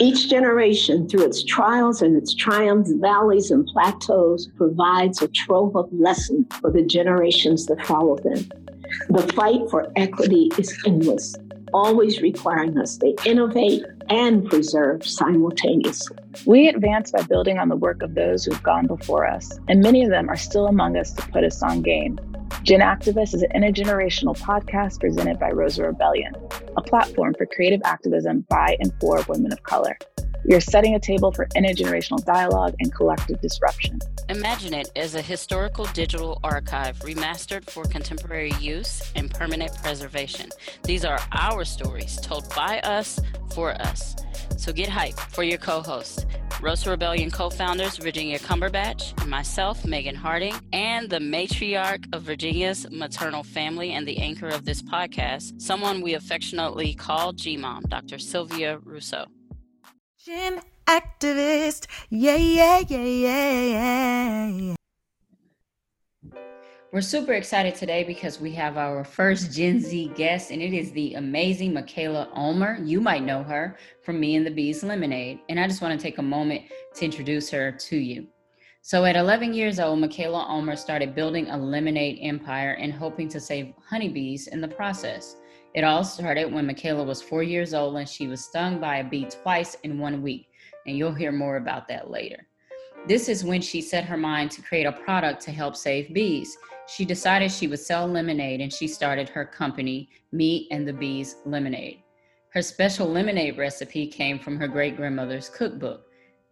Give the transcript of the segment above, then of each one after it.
Each generation, through its trials and its triumphs, valleys, and plateaus, provides a trove of lessons for the generations that follow them. The fight for equity is endless, always requiring us to innovate and preserve simultaneously. We advance by building on the work of those who've gone before us, and many of them are still among us to put us on game. Gen Activist is an intergenerational podcast presented by Rosa Rebellion, a platform for creative activism by and for women of color. We are setting a table for intergenerational dialogue and collective disruption. Imagine it as a historical digital archive remastered for contemporary use and permanent preservation. These are our stories told by us for us. So get hyped for your co host, Rosa Rebellion co founders Virginia Cumberbatch, myself, Megan Harding, and the matriarch of Virginia's maternal family and the anchor of this podcast, someone we affectionately call G Mom, Dr. Sylvia Rousseau. Gen activist, yeah, yeah, yeah, yeah. We're super excited today because we have our first Gen Z guest, and it is the amazing Mikaila Ulmer. You might know her from Me and the Bees Lemonade. And I just want to take a moment to introduce her to you. So, at 11 years old, Mikaila Ulmer started building a lemonade empire and hoping to save honeybees in the process. It all started when Mikaila was four years old and she was stung by a bee twice in one week. And you'll hear more about that later. This is when she set her mind to create a product to help save bees. She decided she would sell lemonade and she started her company, Me and the Bees Lemonade. Her special lemonade recipe came from her great grandmother's cookbook.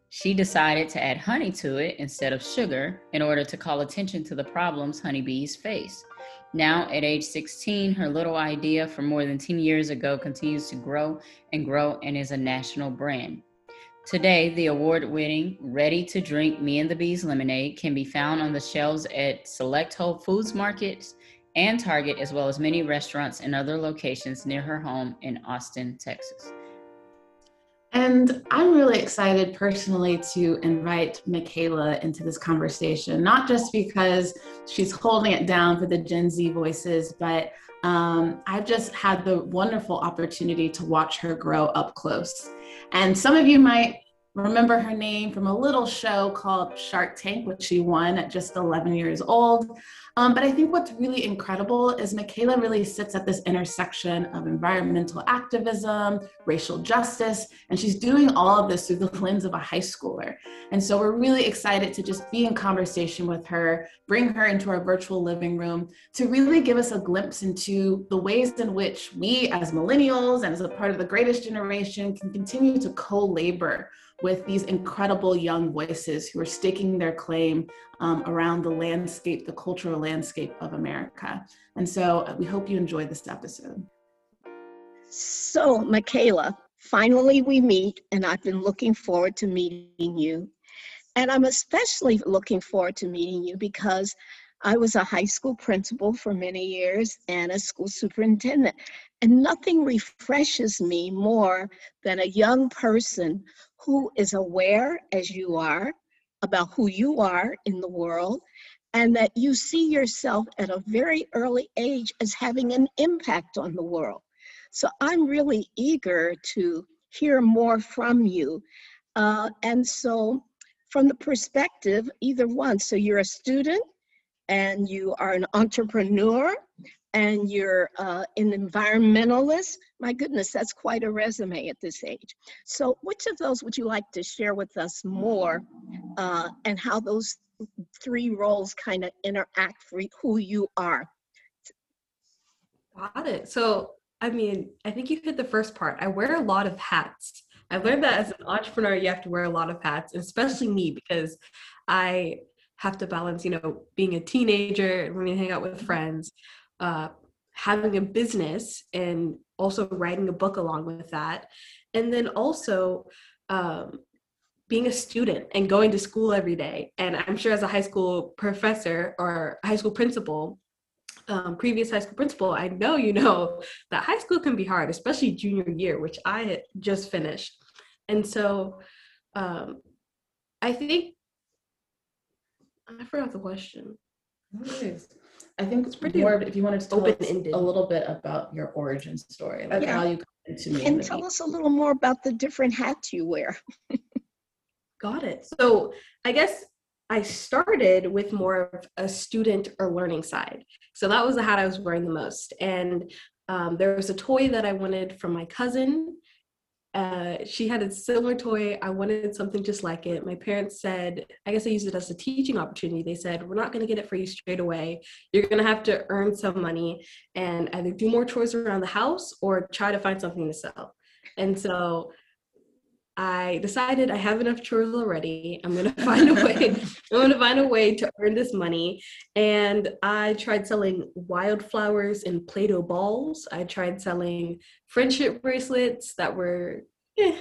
She decided to add honey to it instead of sugar in order to call attention to the problems honeybees face. Now, at age 16, her little idea from more than 10 years ago continues to grow and grow and is a national brand. Today, the award winning, ready to drink Me and the Bees lemonade can be found on the shelves at select Whole Foods markets and Target, as well as many restaurants and other locations near her home in Austin, Texas. And I'm really excited personally to invite Mikaila into this conversation, not just because she's holding it down for the Gen Z voices, but um, I've just had the wonderful opportunity to watch her grow up close. And some of you might remember her name from a little show called Shark Tank, which she won at just 11 years old. Um, but I think what's really incredible is Mikaila really sits at this intersection of environmental activism, racial justice, and she's doing all of this through the lens of a high schooler. And so we're really excited to just be in conversation with her, bring her into our virtual living room to really give us a glimpse into the ways in which we, as millennials and as a part of the greatest generation, can continue to co labor with these incredible young voices who are staking their claim um, around the landscape, the cultural landscape of America. And so uh, we hope you enjoy this episode. So, Mikaila, finally we meet, and I've been looking forward to meeting you. And I'm especially looking forward to meeting you because I was a high school principal for many years and a school superintendent. And nothing refreshes me more than a young person who is aware, as you are, about who you are in the world, and that you see yourself at a very early age as having an impact on the world. So I'm really eager to hear more from you. Uh, and so, from the perspective, either one, so you're a student and you are an entrepreneur and you're uh, an environmentalist, my goodness, that's quite a resume at this age. So, which of those would you like to share with us more uh, and how those three roles kind of interact for who you are? Got it. So, I mean, I think you hit the first part. I wear a lot of hats. I learned that as an entrepreneur, you have to wear a lot of hats, especially me because I have to balance, you know, being a teenager when you hang out with friends, uh, having a business and also writing a book along with that. And then also um, being a student and going to school every day. And I'm sure as a high school professor or high school principal, um, previous high school principal, I know you know that high school can be hard, especially junior year, which I just finished. And so um, I think I forgot the question. I think it's pretty more if you wanted to tell us open-ended. a little bit about your origin story, like Okay. how you got into me. And tell us a little more about the different hats you wear. Got it. So I guess I started with more of a student or learning side. So that was the hat I was wearing the most. And um, there was a toy that I wanted from my cousin. Uh, she had a similar toy. I wanted something just like it. My parents said, I guess I used it as a teaching opportunity. They said, We're not going to get it for you straight away. You're going to have to earn some money and either do more chores around the house or try to find something to sell. And so I decided I have enough chores already. I'm gonna find a way. I'm gonna find a way to earn this money. And I tried selling wildflowers and Play-Doh balls. I tried selling friendship bracelets that were eh,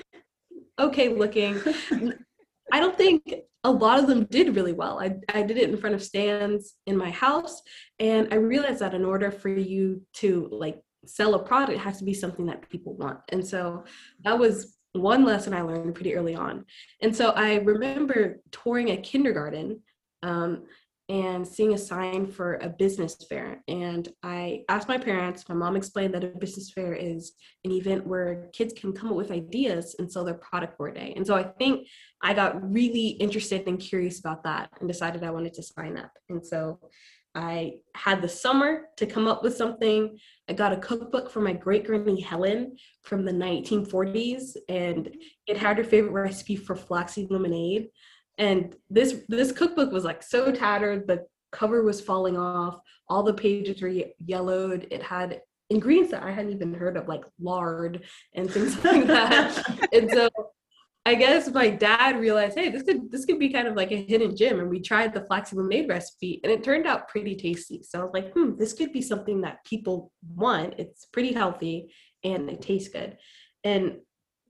okay looking. I don't think a lot of them did really well. I, I did it in front of stands in my house, and I realized that in order for you to like sell a product, it has to be something that people want. And so that was one lesson I learned pretty early on. And so I remember touring a kindergarten um, and seeing a sign for a business fair. And I asked my parents, my mom explained that a business fair is an event where kids can come up with ideas and sell their product for a day. And so I think I got really interested and curious about that and decided I wanted to sign up. And so I had the summer to come up with something. I got a cookbook from my great granny Helen from the 1940s, and it had her favorite recipe for flaxseed lemonade. And this this cookbook was like so tattered, the cover was falling off, all the pages were yellowed. It had ingredients that I hadn't even heard of, like lard and things like that. and so I guess my dad realized, hey, this could this could be kind of like a hidden gem. And we tried the flaxseed lemonade recipe and it turned out pretty tasty. So I was like, hmm, this could be something that people want. It's pretty healthy and it tastes good. And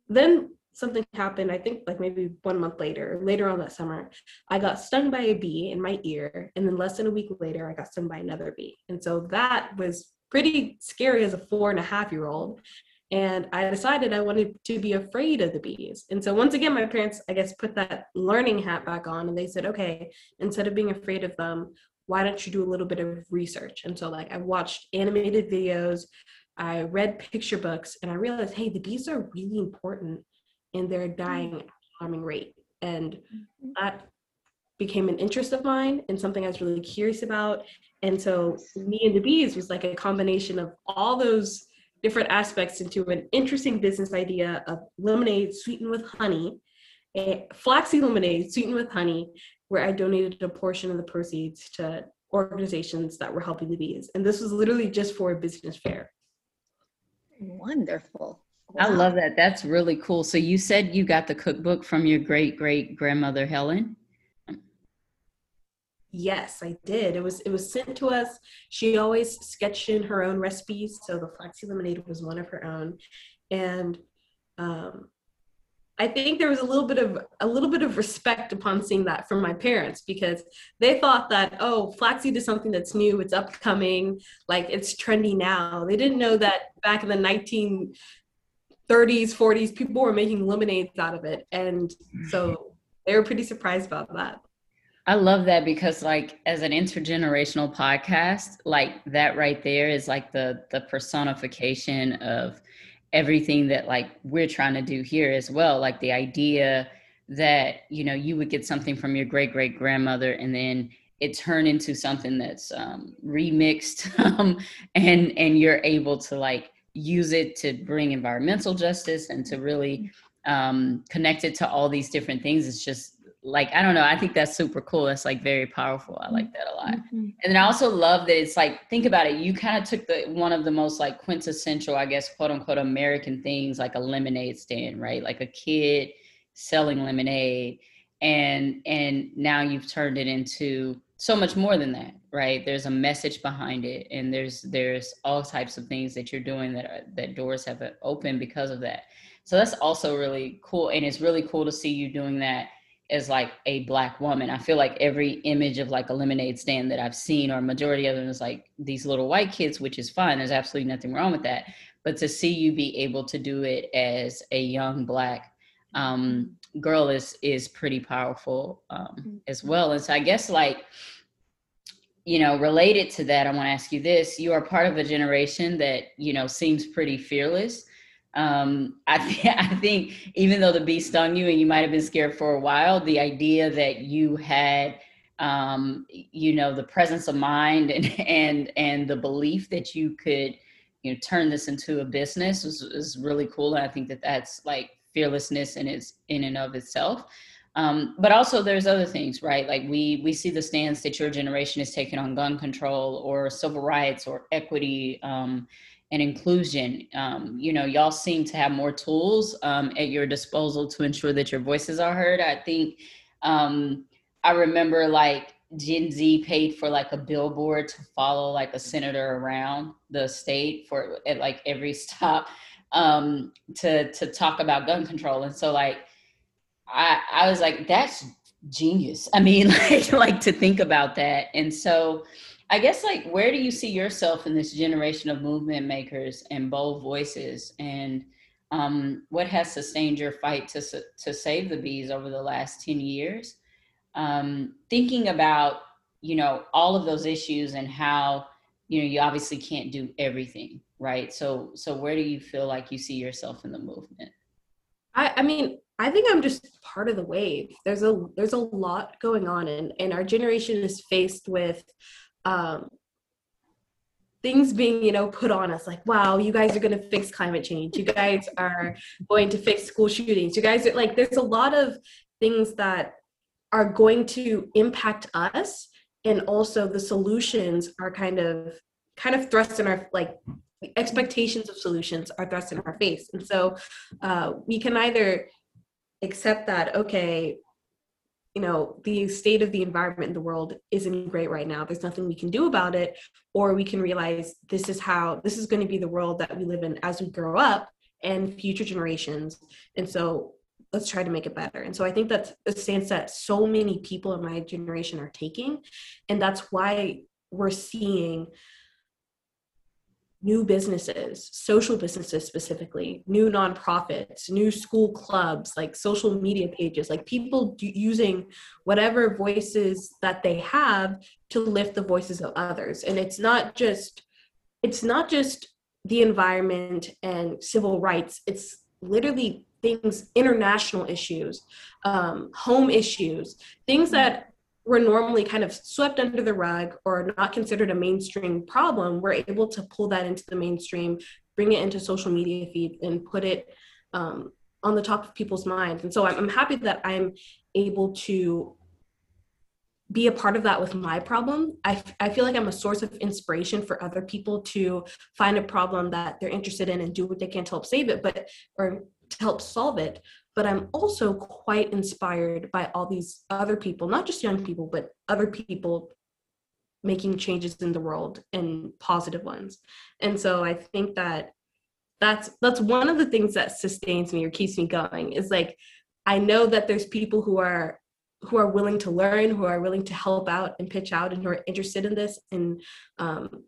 then something happened, I think like maybe one month later, later on that summer, I got stung by a bee in my ear. And then less than a week later, I got stung by another bee. And so that was pretty scary as a four and a half year old and I decided I wanted to be afraid of the bees. And so once again, my parents, I guess, put that learning hat back on, and they said, okay, instead of being afraid of them, why don't you do a little bit of research? And so, like, I watched animated videos, I read picture books, and I realized, hey, the bees are really important, mm-hmm. and they're dying at an alarming rate. And mm-hmm. that became an interest of mine and something I was really curious about. And so, me and the bees was like a combination of all those different aspects into an interesting business idea of lemonade sweetened with honey, a flaxseed lemonade sweetened with honey, where I donated a portion of the proceeds to organizations that were helping the bees. And this was literally just for a business fair. Wonderful. I love that. That's really cool. So you said you got the cookbook from your great great grandmother Helen. Yes, I did. It was it was sent to us. She always sketched in her own recipes, so the flaxseed lemonade was one of her own, and um, I think there was a little bit of a little bit of respect upon seeing that from my parents because they thought that oh flaxseed is something that's new, it's upcoming, like it's trendy now. They didn't know that back in the 1930s, 40s, people were making lemonades out of it, and so they were pretty surprised about that. I love that because like as an intergenerational podcast, like that right there is like the the personification of everything that like we're trying to do here as well. Like the idea that, you know, you would get something from your great great grandmother and then it turned into something that's um, remixed um, and and you're able to like use it to bring environmental justice and to really um, connect it to all these different things. It's just like I don't know. I think that's super cool. That's like very powerful. I like that a lot. Mhm. And then I also love that it's like think about it. You kind of took the one of the most like quintessential, I guess, quote unquote, American things like a lemonade stand, right? Like a kid selling lemonade, and and now you've turned it into so much more than that, right? There's a message behind it, and there's there's all types of things that you're doing that are, that doors have opened because of that. So that's also really cool, and it's really cool to see you doing that as like a black woman. I feel like every image of like a lemonade stand that I've seen, or a majority of them, is like these little white kids, which is fine. There's absolutely nothing wrong with that. But to see you be able to do it as a young black um, girl is is pretty powerful um, as well. And so I guess like you know, related to that, I want to ask you this: You are part of a generation that you know seems pretty fearless. Um, I, th- I think even though the bee stung you and you might have been scared for a while, the idea that you had, um, you know, the presence of mind and and and the belief that you could, you know, turn this into a business was, is really cool. And I think that that's like fearlessness in its in and of itself. Um, but also there's other things, right? Like we we see the stance that your generation is taking on gun control or civil rights or equity um, and inclusion. Um, you know, y'all seem to have more tools um, at your disposal to ensure that your voices are heard. I think um, I remember like Gen Z paid for like a billboard to follow like a senator around the state for at like every stop um, to to talk about gun control, and so like I, I was like, that's genius. I mean, like, like to think about that. And so I guess like, where do you see yourself in this generation of movement makers and bold voices? And um, what has sustained your fight to, to save the bees over the last 10 years? Um, thinking about, you know, all of those issues and how, you know, you obviously can't do everything, right? So, so where do you feel like you see yourself in the movement? I, I mean, I think I'm just part of the wave. There's a there's a lot going on, and and our generation is faced with um, things being you know put on us like wow you guys are going to fix climate change. You guys are going to fix school shootings. You guys are like there's a lot of things that are going to impact us and also the solutions are kind of kind of thrust in our like expectations of solutions are thrust in our face. And so uh, we can either accept that okay you know the state of the environment in the world isn't great right now. There's nothing we can do about it or we can realize this is how this is going to be the world that we live in as we grow up and future generations. And so let's try to make it better. And so i think that's a stance that so many people in my generation are taking and that's why we're seeing new businesses, social businesses specifically, new nonprofits, new school clubs, like social media pages, like people using whatever voices that they have to lift the voices of others. And it's not just it's not just the environment and civil rights. It's literally things, international issues, um, home issues, things that were normally kind of swept under the rug or not considered a mainstream problem, we're able to pull that into the mainstream, bring it into social media feed, and put it um, on the top of people's minds. And so I'm, I'm happy that I'm able to be a part of that with my problem. I, I feel like I'm a source of inspiration for other people to find a problem that they're interested in and do what they can to help save it, but or to help solve it but I'm also quite inspired by all these other people, not just young people, but other people making changes in the world and positive ones. And so I think that that's that's one of the things that sustains me or keeps me going is like I know that there's people who are who are willing to learn, who are willing to help out and pitch out and who are interested in this and um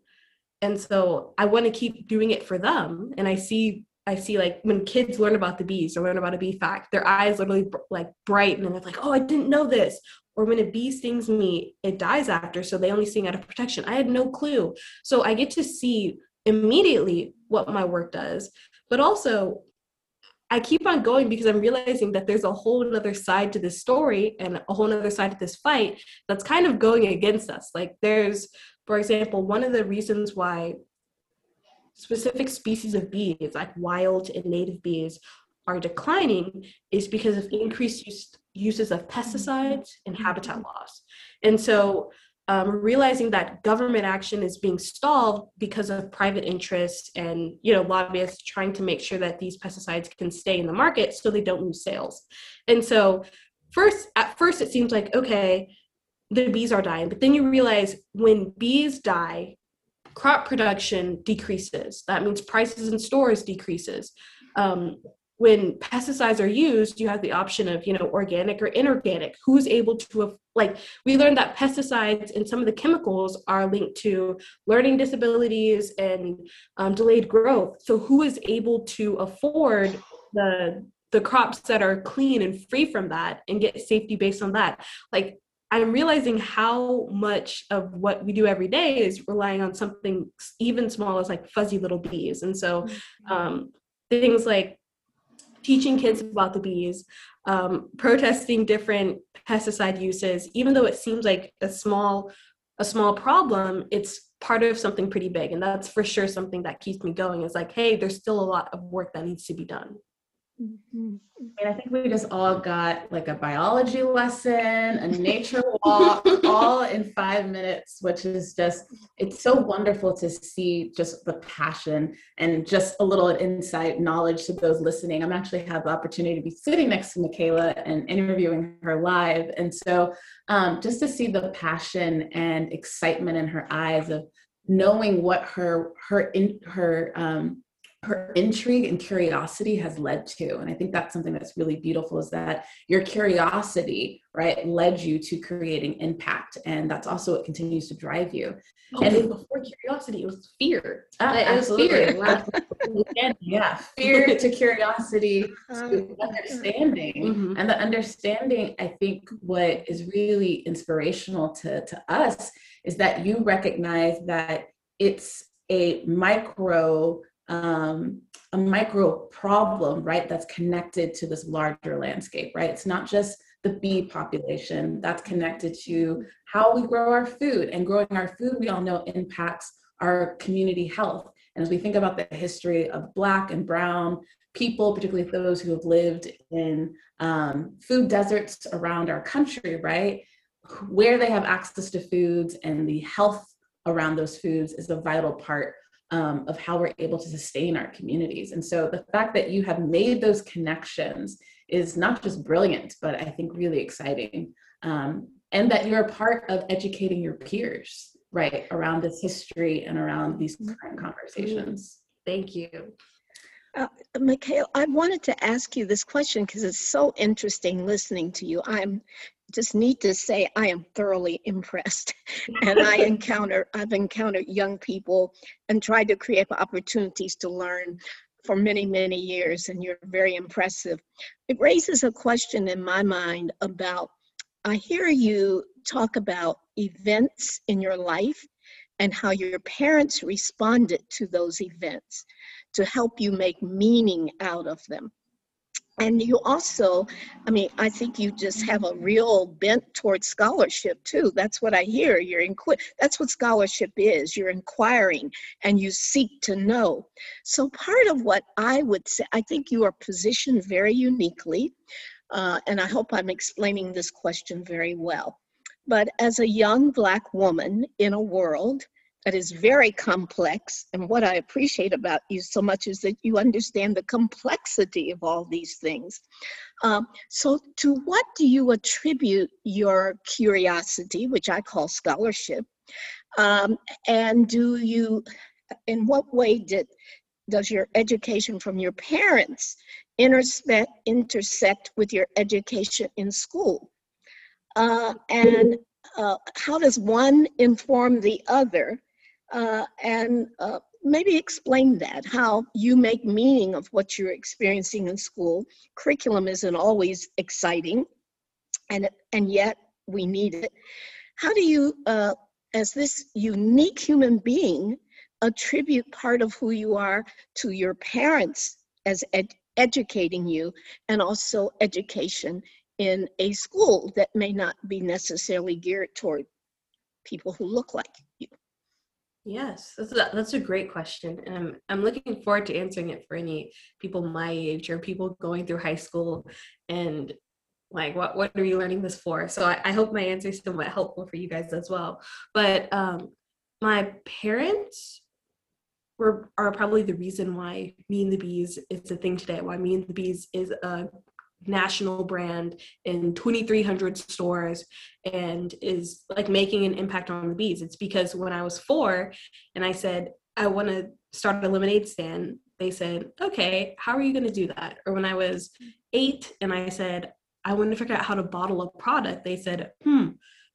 and so I want to keep doing it for them and I see I see like when kids learn about the bees or learn about a bee fact, their eyes literally like brighten and they're like, oh, I didn't know this. Or when a bee stings me, it dies after, so they only sting out of protection. I had no clue. So I get to see immediately what my work does, but also I keep on going because I'm realizing that there's a whole other side to this story and a whole other side to this fight that's kind of going against us. Like there's, for example, one of the reasons why specific species of bees, like wild and native bees, are declining is because of increased use, uses of pesticides and habitat loss. And so um, realizing that government action is being stalled because of private interests and you know lobbyists trying to make sure that these pesticides can stay in the market so they don't lose sales. And so first at first it seems like okay the bees are dying. But then you realize when bees die crop production decreases. That means prices in stores decreases. Um, when pesticides are used, you have the option of, you know, organic or inorganic. Who's able to, like, we learned that pesticides and some of the chemicals are linked to learning disabilities and um, delayed growth. So, who is able to afford the the crops that are clean and free from that and get safety based on that? Like, I'm realizing how much of what we do every day is relying on something even small as like fuzzy little bees. And so Mm-hmm. um, things like teaching kids about the bees, um, protesting different pesticide uses, even though it seems like a small a small problem, it's part of something pretty big. And that's for sure something that keeps me going is like, hey, there's still a lot of work that needs to be done. Mhm. And I think we just all got like a biology lesson, a nature walk, all in five minutes, which is just, it's so wonderful to see just the passion and just a little insight knowledge to those listening. I'm actually have the opportunity to be sitting next to Mikaila and interviewing her live. And so um, just to see the passion and excitement in her eyes of knowing what her, her, in, her, um, her intrigue and curiosity has led to and i think that's something that's really beautiful is that your curiosity right led you to creating impact and that's also what continues to drive you Oh, And- before curiosity, it was fear. It was fear. absolutely. Yeah fear to curiosity to understanding Mhm. and the understanding i think what is really inspirational to, to us is that you recognize that it's a micro um, a micro problem right that's connected to this larger landscape right? It's not just the bee population that's connected to how we grow our food and growing our food we all know impacts our community health. And as we think about the history of black and brown people particularly those who have lived in um, food deserts around our country right where they have access to foods and the health around those foods is a vital part um, of how we're able to sustain our communities. And so the fact that you have made those connections is not just brilliant, but I think really exciting. Um, and that you're a part of educating your peers, right, around this history and around these current conversations. Thank you. Mikaila, I wanted to ask you this question because it's so interesting listening to you. I'm just need to say I am thoroughly impressed. and I encounter I've encountered young people and tried to create opportunities to learn for many, many years, and you're very impressive. It raises a question in my mind about I hear you talk about events in your life and how your parents responded to those events to help you make meaning out of them. And you also, I mean, I think you just have a real bent towards scholarship too. That's what I hear. You're inqui- that's what scholarship is. You're inquiring and you seek to know. So part of what I would say, I think you are positioned very uniquely, uh, and I hope I'm explaining this question very well. But as a young Black woman in a world that is very complex, and what I appreciate about you so much is that you understand the complexity of all these things. Um, so, to what do you attribute your curiosity, which I call scholarship? Um, and do you, in what way did does your education from your parents intersect intersect with your education in school? Uh, and uh, how does one inform the other? Uh, and uh, maybe explain that how you make meaning of what you're experiencing in school. Curriculum isn't always exciting, and and yet we need it. How do you, uh, as this unique human being, attribute part of who you are to your parents as ed- educating you, and also education in a school that may not be necessarily geared toward people who look like? Yes, that's a, that's a great question. And I'm, I'm looking forward to answering it for any people my age or people going through high school and like what, what are you learning this for? So I, I hope my answer is somewhat helpful for you guys as well. But um, my parents were are probably the reason why Me and the Bees is a thing today, why Me and the Bees is a national brand in 2300 stores and is like making an impact on the bees. It's because when i was four and i said i want to start a lemonade stand they said okay how are you going to do that? Or when i was eight and i said i want to figure out how to bottle a product they said hmm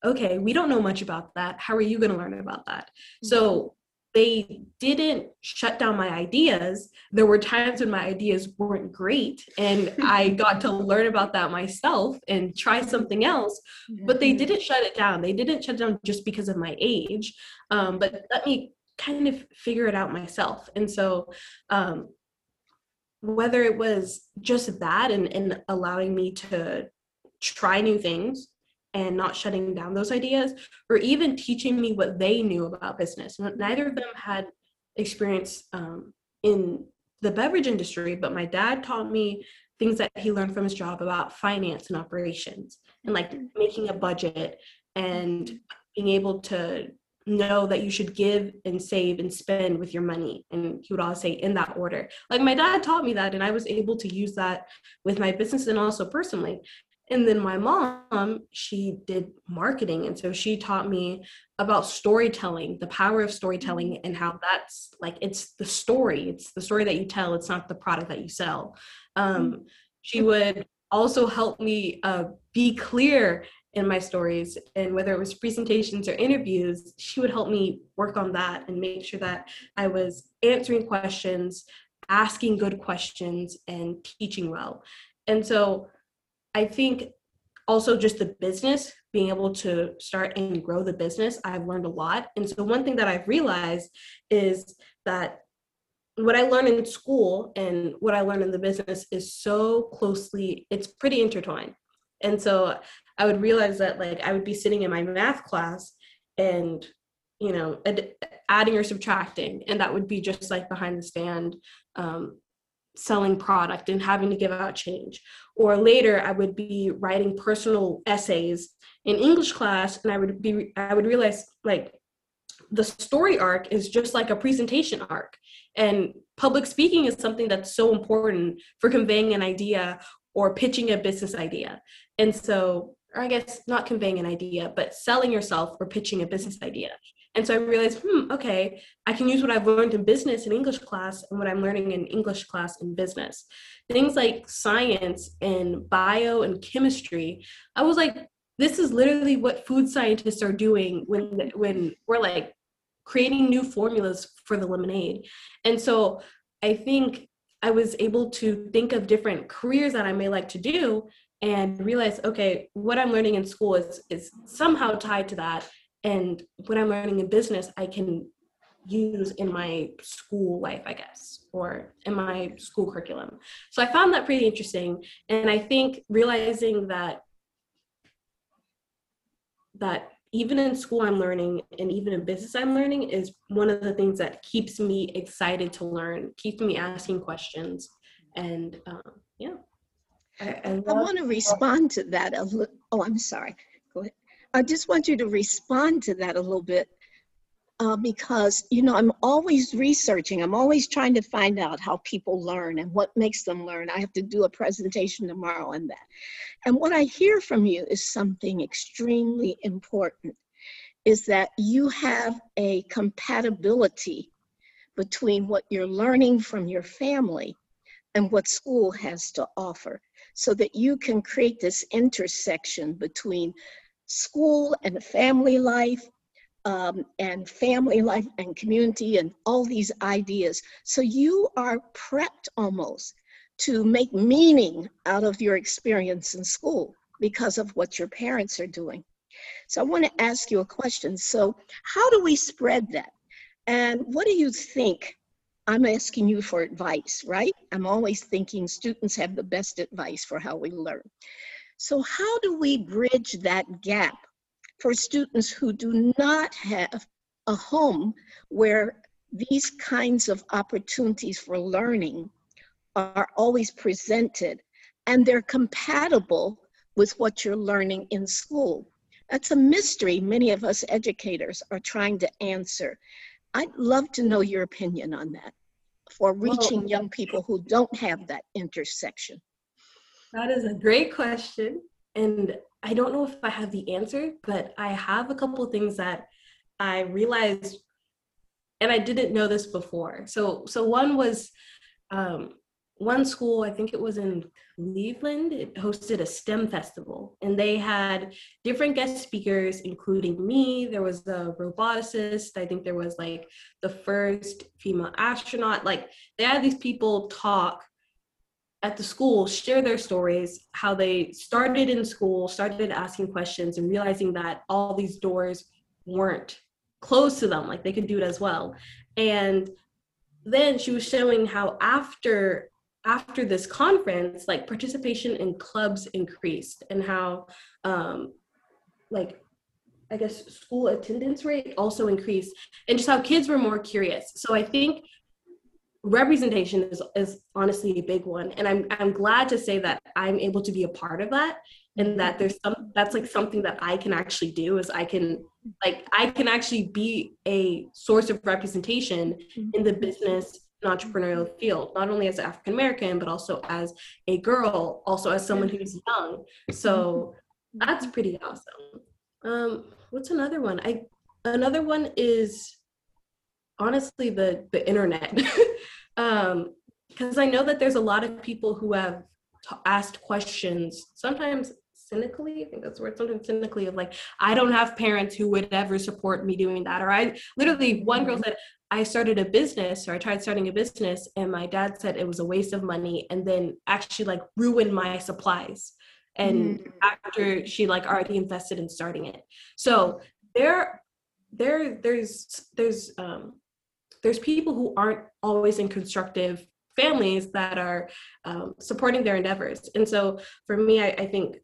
okay we don't know much about that. How are you going to learn about that? So they didn't shut down my ideas. There were times when my ideas weren't great, and I got to learn about that myself and try something else. But they didn't shut it down. They didn't shut down just because of my age, um, but let me kind of figure it out myself. And so, um, whether it was just that and, and allowing me to try new things and not shutting down those ideas or even teaching me what they knew about business. Neither of them had experience um, in the beverage industry, but my dad taught me things that he learned from his job about finance and operations and like making a budget and being able to know that you should give and save and spend with your money and he would always say in that order. Like my dad taught me that and i was able to use that with my business and also personally and then my mom, she did marketing. And so she taught me about storytelling, the power of storytelling, and how that's like it's the story. It's the story that you tell, it's not the product that you sell. Um, she would also help me uh, be clear in my stories. And whether it was presentations or interviews, she would help me work on that and make sure that I was answering questions, asking good questions, and teaching well. And so I think also just the business, being able to start and grow the business, I've learned a lot. And so one thing that I've realized is that what I learned in school and what I learned in the business is so closely, it's pretty intertwined. And so I would realize that like I would be sitting in my math class and you know ad- adding or subtracting and that would be just like behind the stand um, selling product and having to give out change. Or later, I would be writing personal essays in English class, and I would be I would realize like the story arc is just like a presentation arc, and public speaking is something that's so important for conveying an idea or pitching a business idea. And so, or I guess not conveying an idea, but selling yourself or pitching a business idea. And so I realized, hmm, okay, I can use what I've learned in business in English class and what I'm learning in English class in business. Things like science and bio and chemistry. I was like, this is literally what food scientists are doing when when we're like creating new formulas for the lemonade. And so I think I was able to think of different careers that I may like to do and realize, okay, what I'm learning in school is is somehow tied to that and what i'm learning in business i can use in my school life i guess or in my school curriculum. So i found that pretty interesting and i think realizing that that even in school i'm learning and even in business i'm learning is one of the things that keeps me excited to learn keeps me asking questions and um, yeah. I, I, I want to respond to that a little oh i'm sorry. go ahead I just want you to respond to that a little bit uh, because, you know, I'm always researching. I'm always trying to find out how people learn and what makes them learn. I have to do a presentation tomorrow on that. And what I hear from you is something extremely important is that you have a compatibility between what you're learning from your family and what school has to offer so that you can create this intersection between school and family life um, and family life and community and all these ideas. So you are prepped almost to make meaning out of your experience in school because of what your parents are doing. So I want to ask you a question. So, how do we spread that? And what do you think? I'm asking you for advice, right? I'm always thinking students have the best advice for how we learn. So how do we bridge that gap for students who do not have a home where these kinds of opportunities for learning are always presented and they're compatible with what you're learning in school? That's a mystery many of us educators are trying to answer. I'd love to know your opinion on that for reaching well, young people who don't have that intersection. That is a great question. And I don't know if I have the answer, but I have a couple things that I realized and I didn't know this before. So so one was um, one school, I think it was in Cleveland, it hosted a STEM festival and they had different guest speakers, including me. There was a roboticist. I think there was like the first female astronaut. Like they had these people talk at the school, share their stories, how they started in school, started asking questions and realizing that all these doors weren't closed to them, like they could do it as well. And then she was showing how after after this conference, like participation in clubs increased and how um, like I guess school attendance rate also increased and just how kids were more curious. So I think representation is, is honestly a big one. And I'm I'm glad to say that I'm able to be a part of that and that there's some that's like something that I can actually do is I can like I can actually be a source of representation in the business and entrepreneurial field, not only as African American, but also as a girl, also as someone who's young. So that's pretty awesome. Um, what's another one? I another one is honestly the the internet. um, because I know that there's a lot of people who have t- asked questions, sometimes cynically, I think that's the word, sometimes cynically of like, I don't have parents who would ever support me doing that. Or I literally, one girl said, I started a business or I tried starting a business and my dad said it was a waste of money and then actually like ruined my supplies. And mm. after she like already invested in starting it. So there, there, there's, there's, um, there's people who aren't always in constructive families that are um, supporting their endeavors. And so for me, I, I think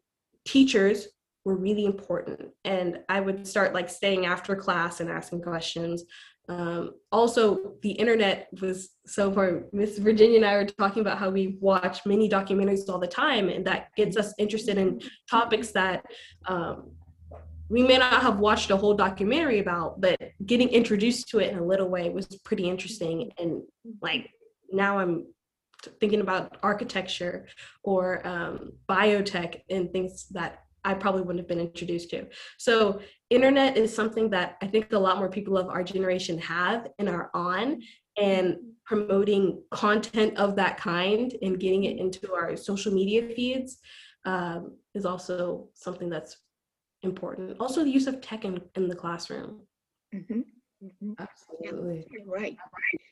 teachers were really important. And I would start like staying after class and asking questions. Um, also, the internet was so important. Miss Virginia and I were talking about how we watch many documentaries all the time, and that gets us interested in topics that um, we may not have watched a whole documentary about, but getting introduced to it in a little way was pretty interesting. And like now I'm thinking about architecture or um, biotech and things that I probably wouldn't have been introduced to. So internet is something that I think a lot more people of our generation have and are on and promoting content of that kind and getting it into our social media feeds um, is also something that's important. Also the use of tech in, in the classroom. Mm-hmm. Mm-hmm. Absolutely. You're right.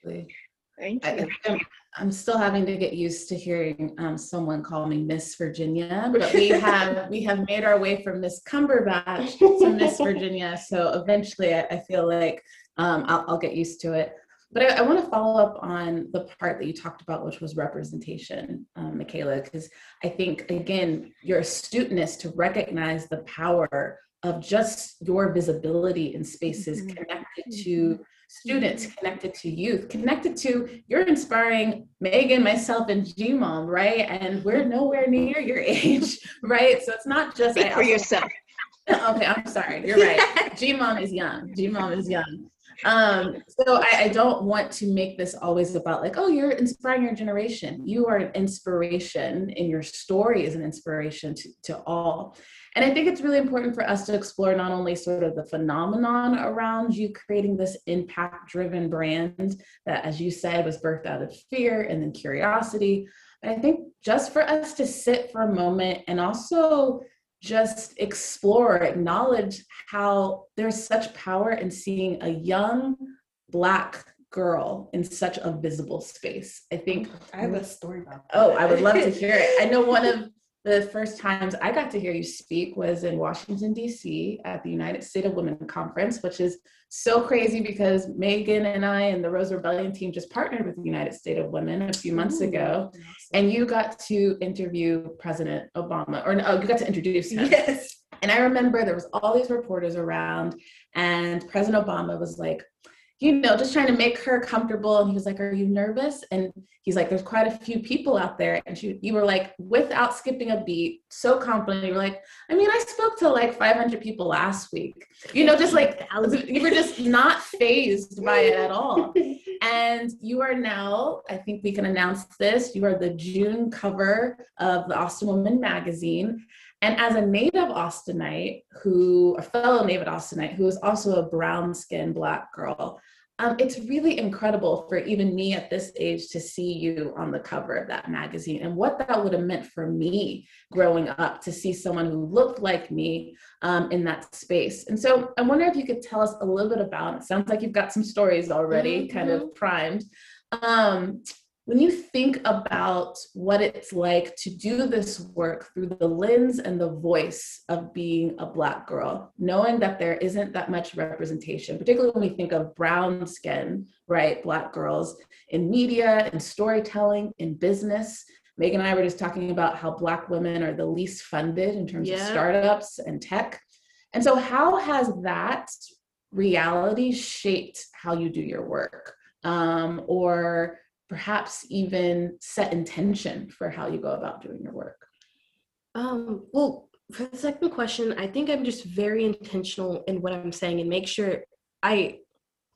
Absolutely. Thank you. I, I'm still having to get used to hearing um, someone call me Miss Virginia, but we have we have made our way from Miss Cumberbatch to Miss Virginia. So eventually, I, I feel like um, I'll, I'll, get used to it. But I, I want to follow up on the part that you talked about, which was representation, um, Mikaila, because I think again your astuteness to recognize the power of just your visibility in spaces mm-hmm. connected to students, mm-hmm. connected to youth, connected to you're inspiring Megan, myself, and GMOM, right? And we're nowhere near your age, right? So it's not just Speak for also, yourself. okay, I'm sorry. You're right. GMOM is young. GMOM is young. Um, so I, I don't want to make this always about like, oh, you're inspiring your generation. You are an inspiration, and your story is an inspiration to, to all. And I think it's really important for us to explore not only sort of the phenomenon around you creating this impact driven brand that, as you said, was birthed out of fear and then curiosity. But I think just for us to sit for a moment and also just explore, acknowledge how there's such power in seeing a young Black girl in such a visible space. I think I have a story about that. Oh, I would love to hear it. I know one of the first times I got to hear you speak was in Washington, D.C. at the United States of Women Conference, which is so crazy because Megan and I and the Rosa Rebellion team just partnered with the United States of Women a few months ago. And you got to interview President Obama, or no, you got to introduce him. Yes. And I remember there was all these reporters around, and President Obama was like, you know, just trying to make her comfortable. And he was like, Are you nervous? And he's like, There's quite a few people out there. And she, you were like, without skipping a beat, so confident. You were like, I mean, I spoke to like 500 people last week. You know, just like, you were just not phased by it at all. And you are now, I think we can announce this, you are the June cover of the Austin Woman magazine. And as a native Austinite, who, a fellow native Austinite, who is also a brown skinned Black girl, um, it's really incredible for even me at this age to see you on the cover of that magazine and what that would have meant for me growing up to see someone who looked like me um, in that space. And so I wonder if you could tell us a little bit about it. Sounds like you've got some stories already mm-hmm. kind of primed. Um, when you think about what it's like to do this work through the lens and the voice of being a Black girl, knowing that there isn't that much representation, particularly when we think of brown skin, right, Black girls in media, in storytelling, in business. Megan and I were just talking about how Black women are the least funded in terms yeah. of startups and tech. And so, how has that reality shaped how you do your work? Um, or perhaps even set intention for how you go about doing your work? Um, well, for the second question, I think I'm just very intentional in what I'm saying and make sure I,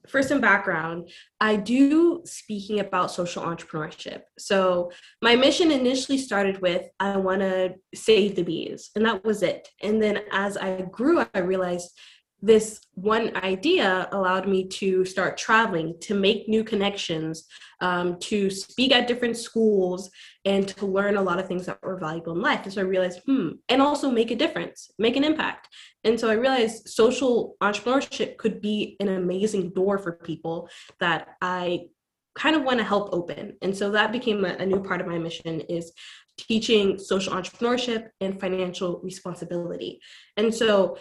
first in background, I do speaking about social entrepreneurship. So my mission initially started with I want to save the bees, and that was it. And then as I grew, I realized this one idea allowed me to start traveling, to make new connections, um, to speak at different schools, and to learn a lot of things that were valuable in life. And so I realized, hmm, and also make a difference, make an impact. And so I realized social entrepreneurship could be an amazing door for people that I kind of want to help open. And so that became a, a new part of my mission is teaching social entrepreneurship and financial responsibility. And so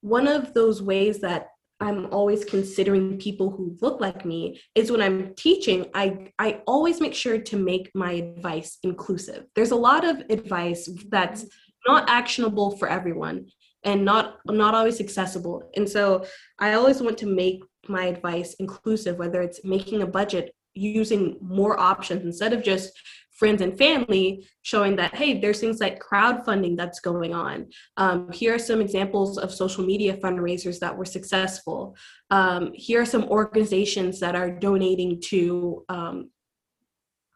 one of those ways that I'm always considering people who look like me is when I'm teaching, I, I always make sure to make my advice inclusive. There's a lot of advice that's not actionable for everyone and not not always accessible. And so I always want to make my advice inclusive, whether it's making a budget using more options instead of just friends and family showing that hey there's things like crowdfunding that's going on um, here are some examples of social media fundraisers that were successful um, here are some organizations that are donating to um,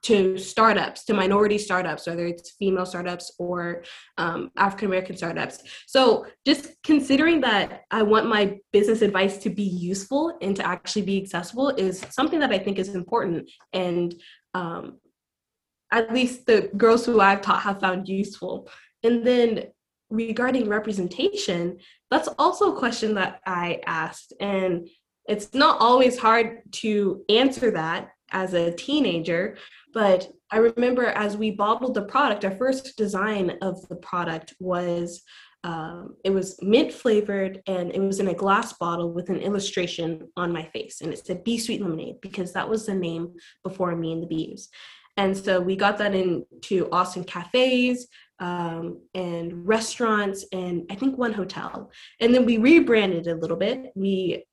to startups, to minority startups, whether it's female startups or um, African American startups. So, just considering that I want my business advice to be useful and to actually be accessible is something that I think is important. And um, at least the girls who I've taught have found useful. And then regarding representation, that's also a question that I asked. And it's not always hard to answer that as a teenager, but I remember as we bottled the product, our first design of the product was um, it was mint flavored and it was in a glass bottle with an illustration on my face and it said Bee Sweet Lemonade because that was the name before me and the bees and so we got that into Austin cafes um, and restaurants and I think one hotel. And then we rebranded a little bit. We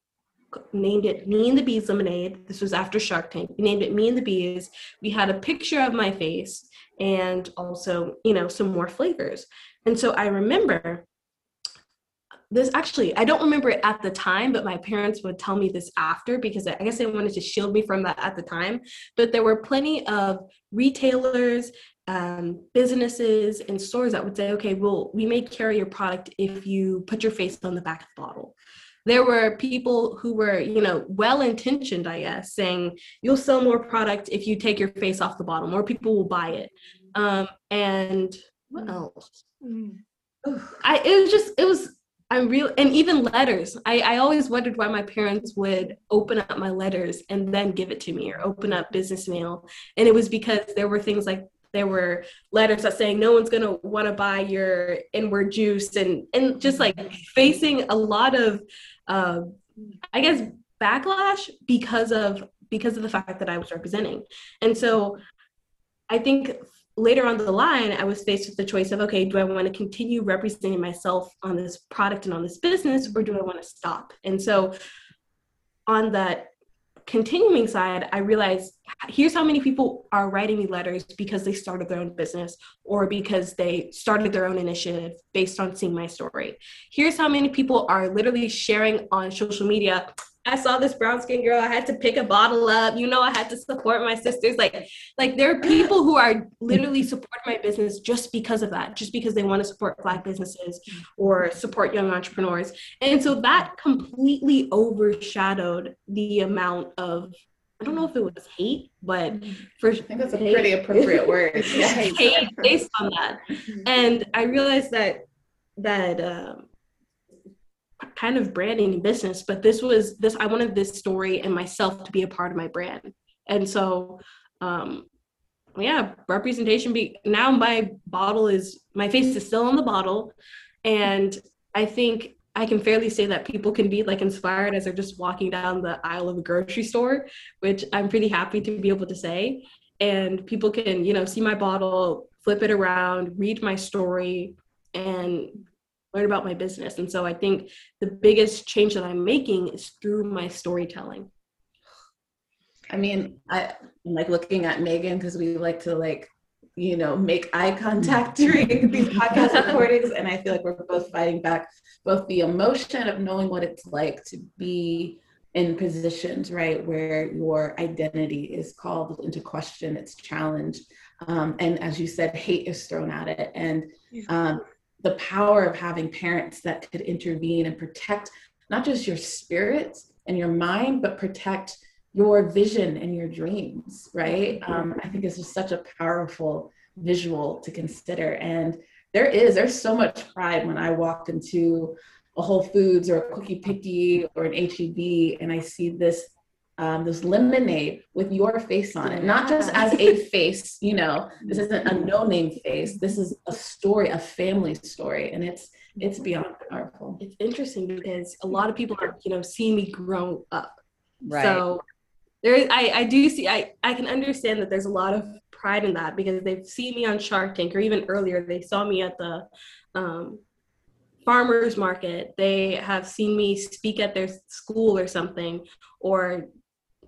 named it Me and the Bees Lemonade. This was after Shark Tank. We named it Me and the Bees. We had a picture of my face and also, you know, some more flavors. And so I remember this actually i don't remember it at the time but my parents would tell me this after because i guess they wanted to shield me from that at the time. But there were plenty of retailers um, businesses and stores that would say okay well we may carry your product if you put your face on the back of the bottle. There were people who were you know well intentioned i guess saying you'll sell more product if you take your face off the bottle. More people will buy it. Um, and what else? Mm. I, it was just it was I'm real, and even letters. I, I always wondered why my parents would open up my letters and then give it to me, or open up business mail. And it was because there were things like there were letters that saying no one's gonna want to buy your inward juice, and and just like facing a lot of, uh, I guess, backlash because of because of the fact that I was representing. And so, I think later on the line, I was faced with the choice of, okay, do I want to continue representing myself on this product and on this business, or do I want to stop? And so on that continuing side, I realized here's how many people are writing me letters because they started their own business or because they started their own initiative based on seeing my story. Here's how many people are literally sharing on social media I saw this brown skin girl. I had to pick a bottle up. You know, I had to support my sisters. Like, like there are people who are literally supporting my business just because of that, just because they want to support Black businesses or support young entrepreneurs. And so that completely overshadowed the amount of I don't know if it was hate, but for I think that's a pretty appropriate word. Yeah. hate based on that. And I realized that that um, kind of branding and business, but this was this I wanted this story and myself to be a part of my brand. And so um yeah, representation be now my bottle is my face is still on the bottle. And I think I can fairly say that people can be like inspired as they're just walking down the aisle of a grocery store, which I'm pretty happy to be able to say. And people can, you know, see my bottle, flip it around, read my story, and learn about my business. And so I think the biggest change that I'm making is through my storytelling. I mean, I, I'm like looking at Megan because we like to like you know, make eye contact during these podcast recordings. And I feel like we're both fighting back both the emotion of knowing what it's like to be in positions, right, where your identity is called into question, it's challenged. Um, and as you said, hate is thrown at it. And um, the power of having parents that could intervene and protect not just your spirit and your mind, but protect your vision and your dreams, right? Um, I think it's just such a powerful visual to consider. And there is, there's so much pride when I walk into a Whole Foods or a Cookie Picky or an HEB and I see this um, this lemonade with your face on it, not just as a face, you know, this isn't a no-name face. This is a story, a family story, and it's it's beyond powerful. It's interesting because a lot of people are, you know, seeing me grow up. Right. So there is I, I do see I, I can understand that there's a lot of pride in that because they've seen me on Shark Tank or even earlier they saw me at the um, farmers market they have seen me speak at their school or something or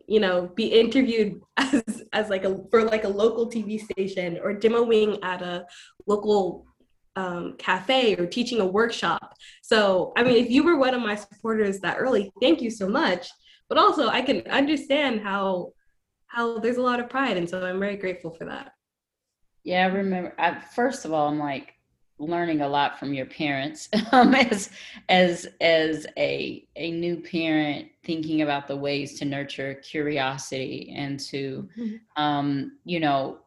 you know be interviewed as as like a for like a local tv station or demoing at a local um, cafe or teaching a workshop so i mean if you were one of my supporters that early thank you so much but also I can understand how how there's a lot of pride, and so I'm very grateful for that. Yeah, I remember. I, first of all, I'm like learning a lot from your parents um, as as as a a new parent thinking about the ways to nurture curiosity and to mm-hmm. um, you know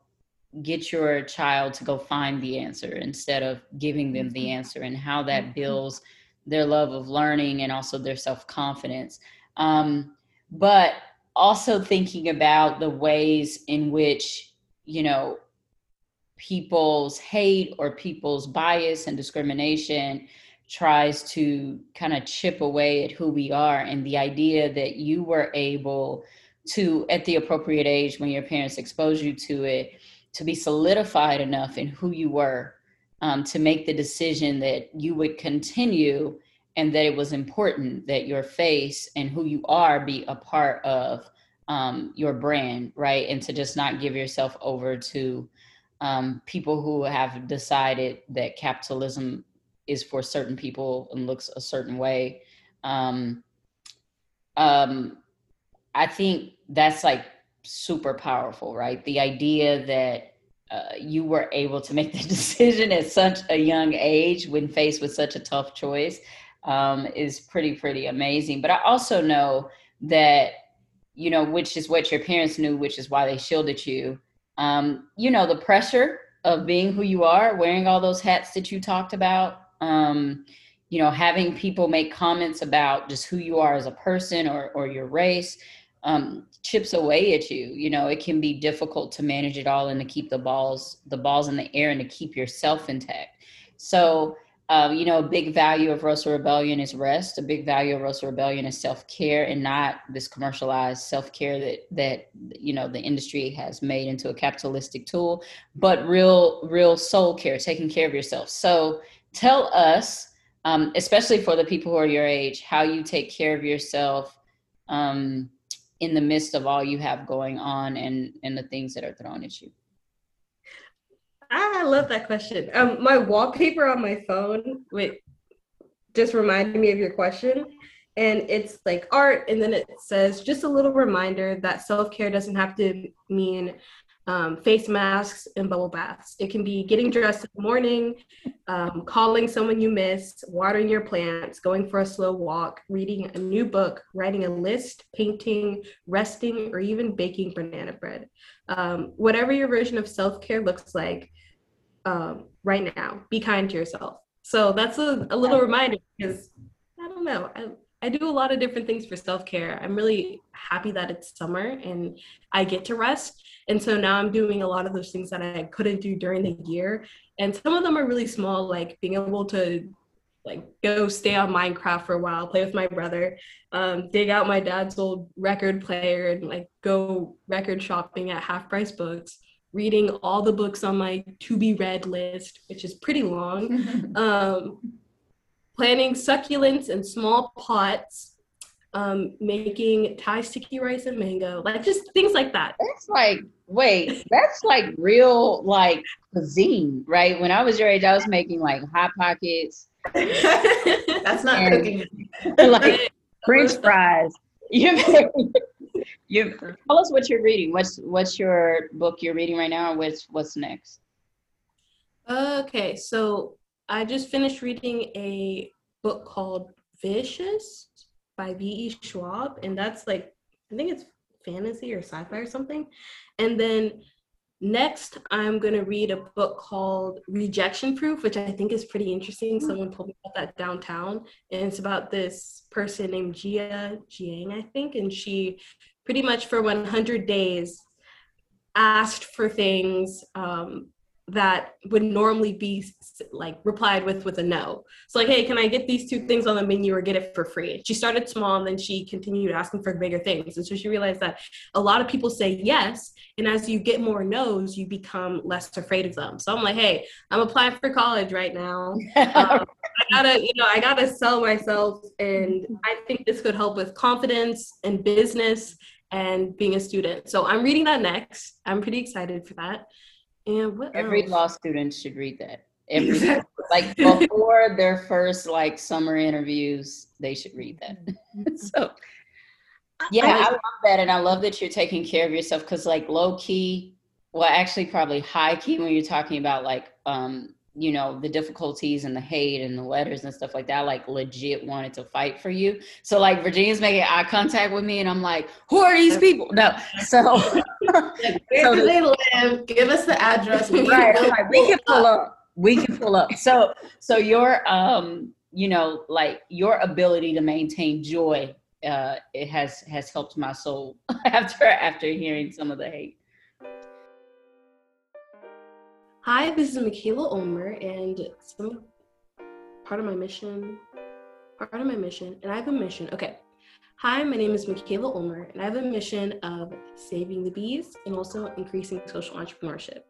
get your child to go find the answer instead of giving them the mm-hmm. answer and how that mm-hmm. builds their love of learning and also their self-confidence um, but also thinking about the ways in which, you know, people's hate or people's bias and discrimination tries to kind of chip away at who we are and the idea that you were able to at the appropriate age when your parents exposed you to it to be solidified enough in who you were um, to make the decision that you would continue and that it was important that your face and who you are be a part of um, your brand, right? And to just not give yourself over to um, people who have decided that capitalism is for certain people and looks a certain way. Um, um, I think that's like super powerful, right? The idea that uh, you were able to make the decision at such a young age when faced with such a tough choice um, is pretty pretty amazing. But I also know that you know, which is what your parents knew, which is why they shielded you. Um, you know, the pressure of being who you are, wearing all those hats that you talked about. Um, you know, having people make comments about just who you are as a person or or your race um, chips away at you. You know, it can be difficult to manage it all and to keep the balls the balls in the air and to keep yourself intact. So um, you know, a big value of Rosa Rebellion is rest. A big value of Rosa Rebellion is self care, and not this commercialized self care that that you know the industry has made into a capitalistic tool, but real real soul care, taking care of yourself. So tell us, um, especially for the people who are your age, how you take care of yourself um, in the midst of all you have going on and and the things that are thrown at you. I love that question. Um, my wallpaper on my phone, which just reminded me of your question, and it's like art and then it says just a little reminder that self-care doesn't have to mean um, face masks and bubble baths. It can be getting dressed in the morning um, calling someone you miss watering your plants going for a slow walk reading a new book writing a list painting resting or even baking banana bread um, whatever your version of self-care looks like um, right now be kind to yourself so that's a, a little reminder because i don't know I, I do a lot of different things for self care. I'm really happy that it's summer and I get to rest. And so now I'm doing a lot of those things that I couldn't do during the year. And some of them are really small, like being able to like go stay on Minecraft for a while, play with my brother, um, dig out my dad's old record player and like go record shopping at half price books, reading all the books on my to be read list, which is pretty long. um, planting succulents in small pots, um, making Thai sticky rice and mango, like just things like that. That's like, wait, that's like real like cuisine, right? When I was your age, I was making like hot pockets. That's not And- cooking. like French fries. You you tell us what you're reading. What's what's your book you're reading right now? What's what's next? Okay, so I just finished reading a book called Vicious by V.E. Schwab, and that's like, I think it's fantasy or sci fi or something. And then next, I'm going to read a book called Rejection Proof, which I think is pretty interesting. Someone told me about that downtown, and it's about this person named Jia Jiang, I think, and she pretty much for 100 days asked for things um, that would normally be like replied with with a no. So like, hey, can I get these two things on the menu or get it for free? She started small and then she continued asking for bigger things. And so she realized that a lot of people say yes, and as you get more no's, you become less afraid of them. So I'm like, hey, I'm applying for college right now. Um, I gotta, you know, I gotta sell myself, and I think this could help with confidence and business and being a student. So I'm reading that next. I'm pretty excited for that. And what Every else? law student should read that. Every Exactly. like before their first like summer interviews, they should read that. so yeah, I love that, and I love that you're taking care of yourself because like low key, well, actually probably high key when you're talking about like um you know the difficulties and the hate and the letters and stuff like that. Like legit wanted to fight for you. So like Virginia's making eye contact with me, and I'm like, who are these people? No, so where So do they live? Give us the address. We right I'm we can pull pull up. up we can pull up so so your um you know like your ability to maintain joy uh it has has helped my soul after after hearing some of the hate Hi, this is Mikaila Ulmer, and some part of my mission, part of my mission, and I have a mission. Okay. Hi, my name is Mikaila Ulmer, and I have a mission of saving the bees and also increasing social entrepreneurship.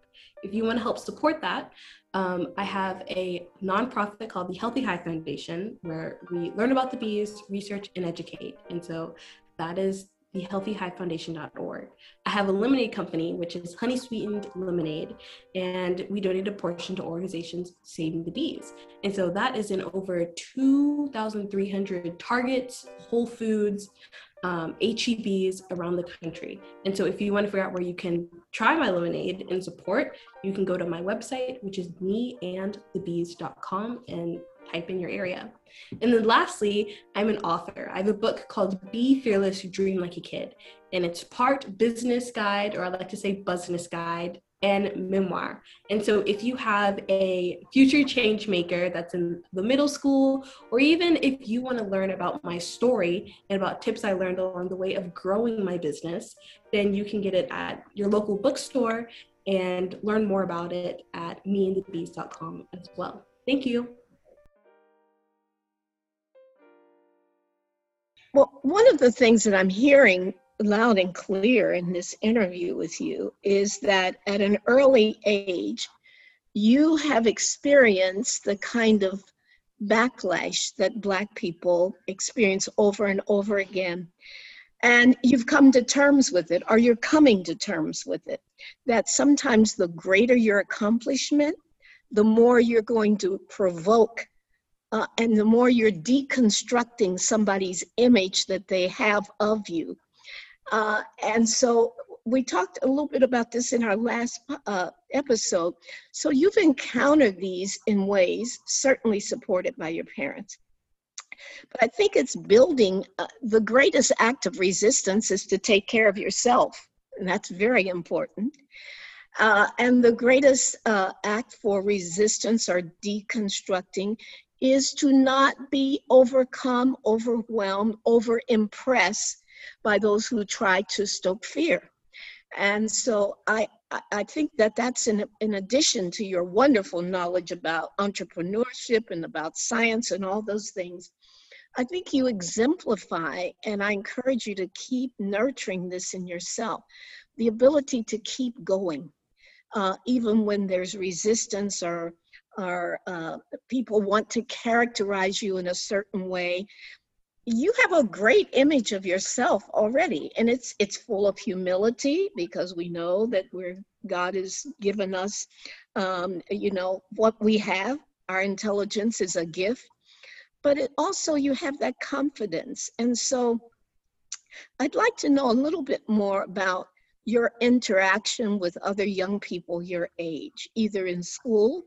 If you want to help support that, um, I have a nonprofit called the Healthy Hive Foundation, where we learn about the bees, research, and educate. And so that is the healthyhivefoundation.org. I have a lemonade company, which is honey sweetened lemonade, and we donate a portion to organizations saving the bees. And so that is in over 2,300 Targets, Whole Foods, um, HEBs around the country. And so if you want to figure out where you can try my lemonade and support, you can go to my website, which is meandthebees.com and type in your area. And then lastly, I'm an author. I have a book called Bee Fearless, Dream Like a Kid. And it's part business guide, or I like to say business guide, and memoir. And so if you have a future change maker that's in the middle school, or even if you want to learn about my story and about tips I learned along the way of growing my business, then you can get it at your local bookstore and learn more about it at meandthebees.com as well. Thank you. Well, one of the things that I'm hearing loud and clear in this interview with you is that at an early age, you have experienced the kind of backlash that Black people experience over and over again. And you've come to terms with it, or you're coming to terms with it, that sometimes the greater your accomplishment, the more you're going to provoke uh, and the more you're deconstructing somebody's image that they have of you. Uh, and so we talked a little bit about this in our last uh, episode. So you've encountered these in ways certainly supported by your parents. But I think it's building uh, the greatest act of resistance is to take care of yourself. And that's very important. Uh, and the greatest uh, act for resistance or deconstructing is to not be overcome, overwhelmed, over impressed by those who try to stoke fear. And so I, I think that that's in, in addition to your wonderful knowledge about entrepreneurship and about science and all those things. I think you exemplify, and I encourage you to keep nurturing this in yourself the ability to keep going, uh, even when there's resistance or, or uh, people want to characterize you in a certain way. You have a great image of yourself already, and it's it's full of humility because we know that we're God has given us, um, you know, what we have. Our intelligence is a gift, but it also you have that confidence. And so I'd like to know a little bit more about your interaction with other young people your age, either in school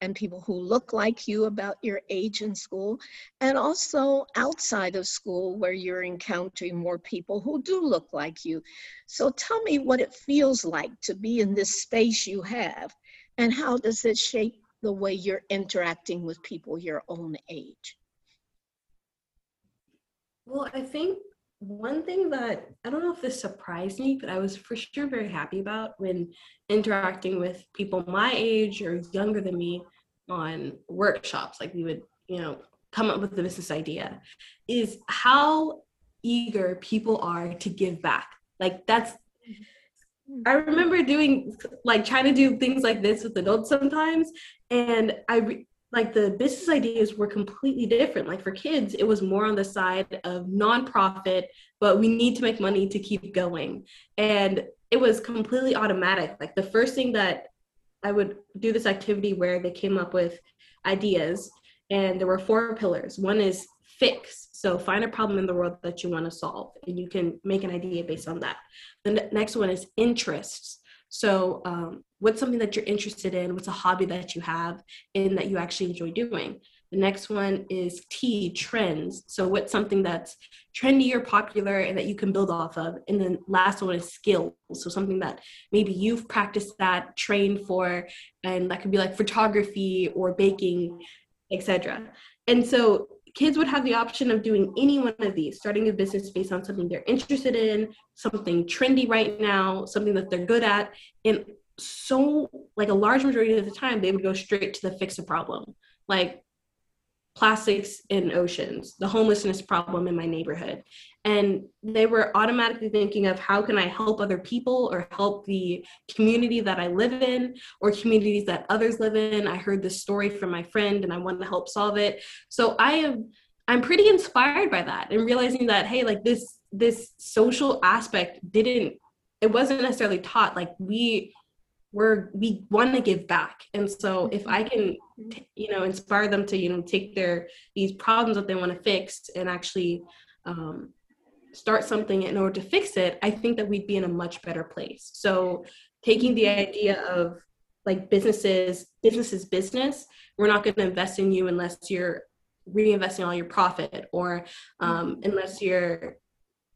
and people who look like you about your age in school, and also outside of school where you're encountering more people who do look like you. So tell me what it feels like to be in this space you have, and how does it shape the way you're interacting with people your own age? Well, I think one thing that I don't know if this surprised me, but I was for sure very happy about when interacting with people my age or younger than me on workshops, like we would, you know, come up with the business idea, is how eager people are to give back. Like that's I remember doing like trying to do things like this with adults sometimes, and I like the business ideas were completely different. Like for kids, it was more on the side of nonprofit, but we need to make money to keep going. And it was completely automatic. Like the first thing that I would do this activity where they came up with ideas, and there were four pillars. One is fix. So find a problem in the world that you want to solve, and you can make an idea based on that. The next one is interests. So, um, what's something that you're interested in? What's a hobby that you have and that you actually enjoy doing? The next one is T, trends. So, what's something that's trendy or popular and that you can build off of? And then last one is skills. So, something that maybe you've practiced that, trained for, and that could be like photography or baking, etc. And so, kids would have the option of doing any one of these, starting a business based on something they're interested in, something trendy right now, something that they're good at. And so, like a large majority of the time, they would go straight to the fix a problem, like plastics in oceans, the homelessness problem in my neighborhood. And they were automatically thinking of how can I help other people or help the community that I live in or communities that others live in. I heard this story from my friend and I want to help solve it. So I am I'm pretty inspired by that and realizing that hey, like this this social aspect didn't it wasn't necessarily taught like we we're we want to give back and so if i can you know inspire them to you know take their these problems that they want to fix and actually um, start something in order to fix it i think that we'd be in a much better place. So taking the idea of like businesses businesses business we're not going to invest in you unless you're reinvesting all your profit or um, unless you're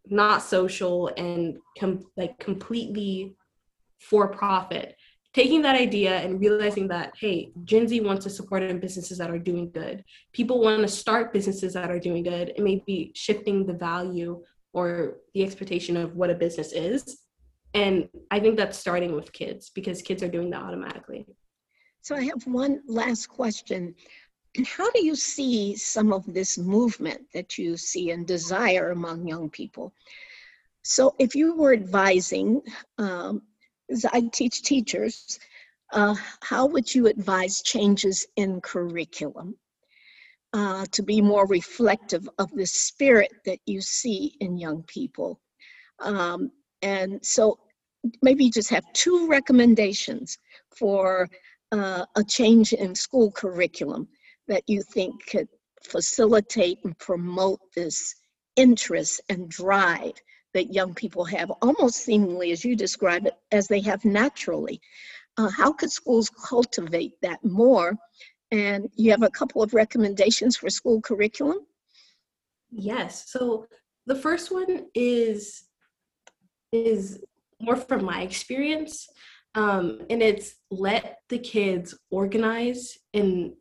not social and com- like completely for profit. Taking that idea and realizing that hey gen z wants to support in businesses that are doing good. People want to start businesses that are doing good. And maybe shifting the value or the expectation of what a business is. And i think that's starting with kids because kids are doing that automatically. So i have one last question. How do you see some of this movement that you see and desire among young people? So if you were advising um, as I teach teachers, uh, how would you advise changes in curriculum uh, to be more reflective of the spirit that you see in young people? Um, and so maybe you just have two recommendations for uh, a change in school curriculum that you think could facilitate and promote this interest and drive that young people have, almost seemingly as you describe it, as they have naturally. Uh, how could schools cultivate that more? And you have a couple of recommendations for school curriculum? Yes. So the first one is is more from my experience, um, and it's let the kids organize and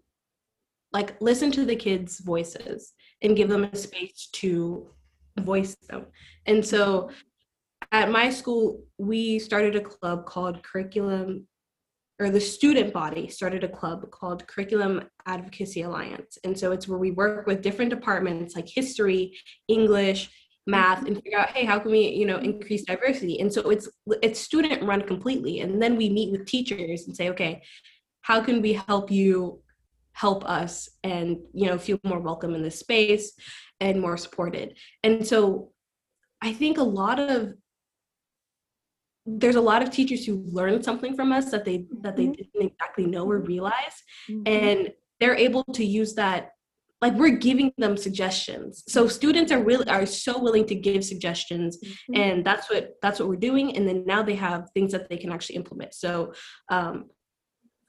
like listen to the kids' voices and give them a space to voice them. And so at my school, we started a club called Curriculum, or the student body started a club called Curriculum Advocacy Alliance. And so it's where we work with different departments like history, English, math and figure out hey how can we you know increase diversity? And so it's it's student run completely. And then we meet with teachers and say okay how can we help you help us and you know feel more welcome in this space and more supported? And so i think a lot of there's a lot of teachers who learned something from us that they that they mm-hmm. didn't exactly know or realize mm-hmm. and they're able to use that like we're giving them suggestions so students are really are so willing to give suggestions mm-hmm. and that's what that's what we're doing and then now they have things that they can actually implement so um,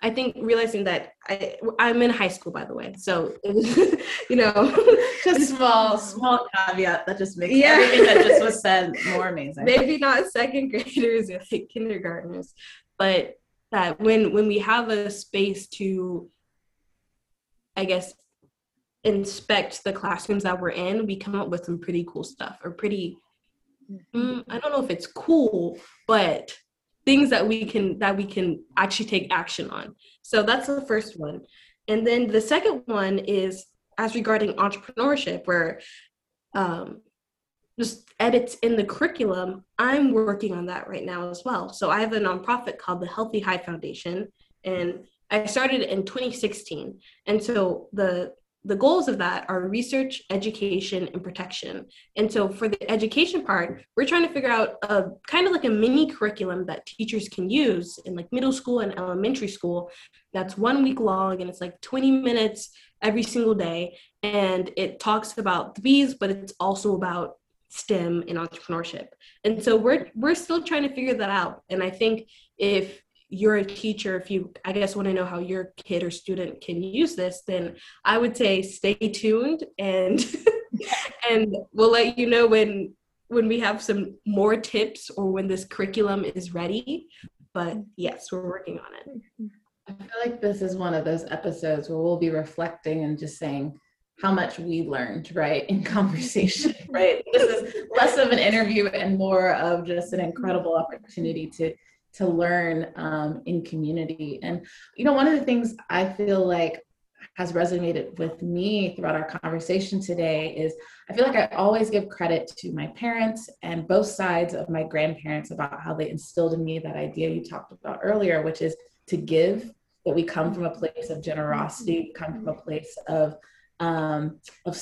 I think realizing that I I'm in high school by the way, so you know, just small small caveat that just makes yeah. everything that just was said more amazing. Maybe not second graders or like kindergartners, but that when when we have a space to, I guess, inspect the classrooms that we're in, we come up with some pretty cool stuff or pretty. Mm, I don't know if it's cool, but things that we can that we can actually take action on so that's the first one and then the second one is as regarding entrepreneurship where um, just edits in the curriculum i'm working on that right now as well. So i have a nonprofit called the Healthy Hive Foundation and i started in 2016 and so the the goals of that are research, education, and protection. And so for the education part, we're trying to figure out a kind of like a mini curriculum that teachers can use in like middle school and elementary school that's one week long and it's like 20 minutes every single day. And it talks about the bees, but it's also about STEM and entrepreneurship. And so we're we're still trying to figure that out. And I think if you're a teacher, if you, I guess, want to know how your kid or student can use this, then I would say stay tuned and and we'll let you know when when we have some more tips or when this curriculum is ready. But yes, we're working on it. I feel like this is one of those episodes where we'll be reflecting and just saying how much we learned, right, in conversation, right? This is less of an interview and more of just an incredible opportunity to to learn um, in community. And, you know, one of the things I feel like has resonated with me throughout our conversation today is I feel like I always give credit to my parents and both sides of my grandparents about how they instilled in me that idea you talked about earlier, which is to give, that we come from a place of generosity, come from a place of um, of,